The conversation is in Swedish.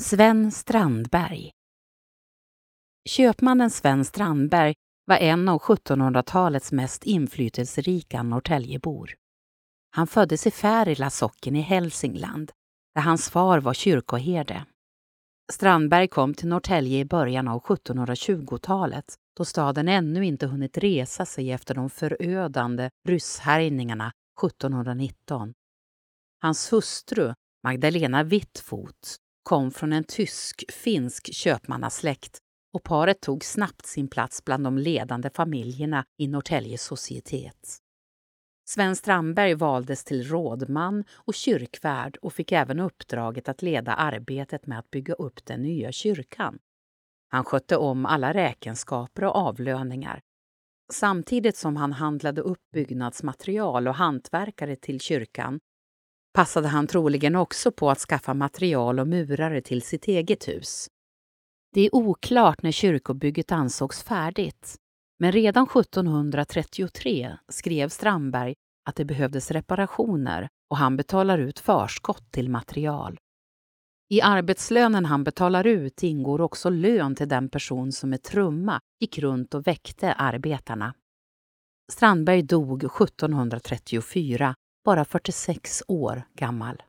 Sven Strandberg Köpmannen Sven Strandberg var en av 1700-talets mest inflytelserika Norrtäljebor. Han föddes i Färila socken i Hälsingland, där hans far var kyrkoherde. Strandberg kom till Norrtälje i början av 1720-talet då staden ännu inte hunnit resa sig efter de förödande rysshärjningarna 1719. Hans hustru, Magdalena Wittfot, kom från en tysk-finsk köpmannasläkt och paret tog snabbt sin plats bland de ledande familjerna i Norrtälje societet. Sven Strandberg valdes till rådman och kyrkvärd och fick även uppdraget att leda arbetet med att bygga upp den nya kyrkan. Han skötte om alla räkenskaper och avlöningar samtidigt som han handlade upp byggnadsmaterial och hantverkare till kyrkan passade han troligen också på att skaffa material och murare till sitt eget hus. Det är oklart när kyrkobygget ansågs färdigt, men redan 1733 skrev Strandberg att det behövdes reparationer och han betalar ut förskott till material. I arbetslönen han betalar ut ingår också lön till den person som med trumma gick runt och väckte arbetarna. Strandberg dog 1734, bara 46 år gammal.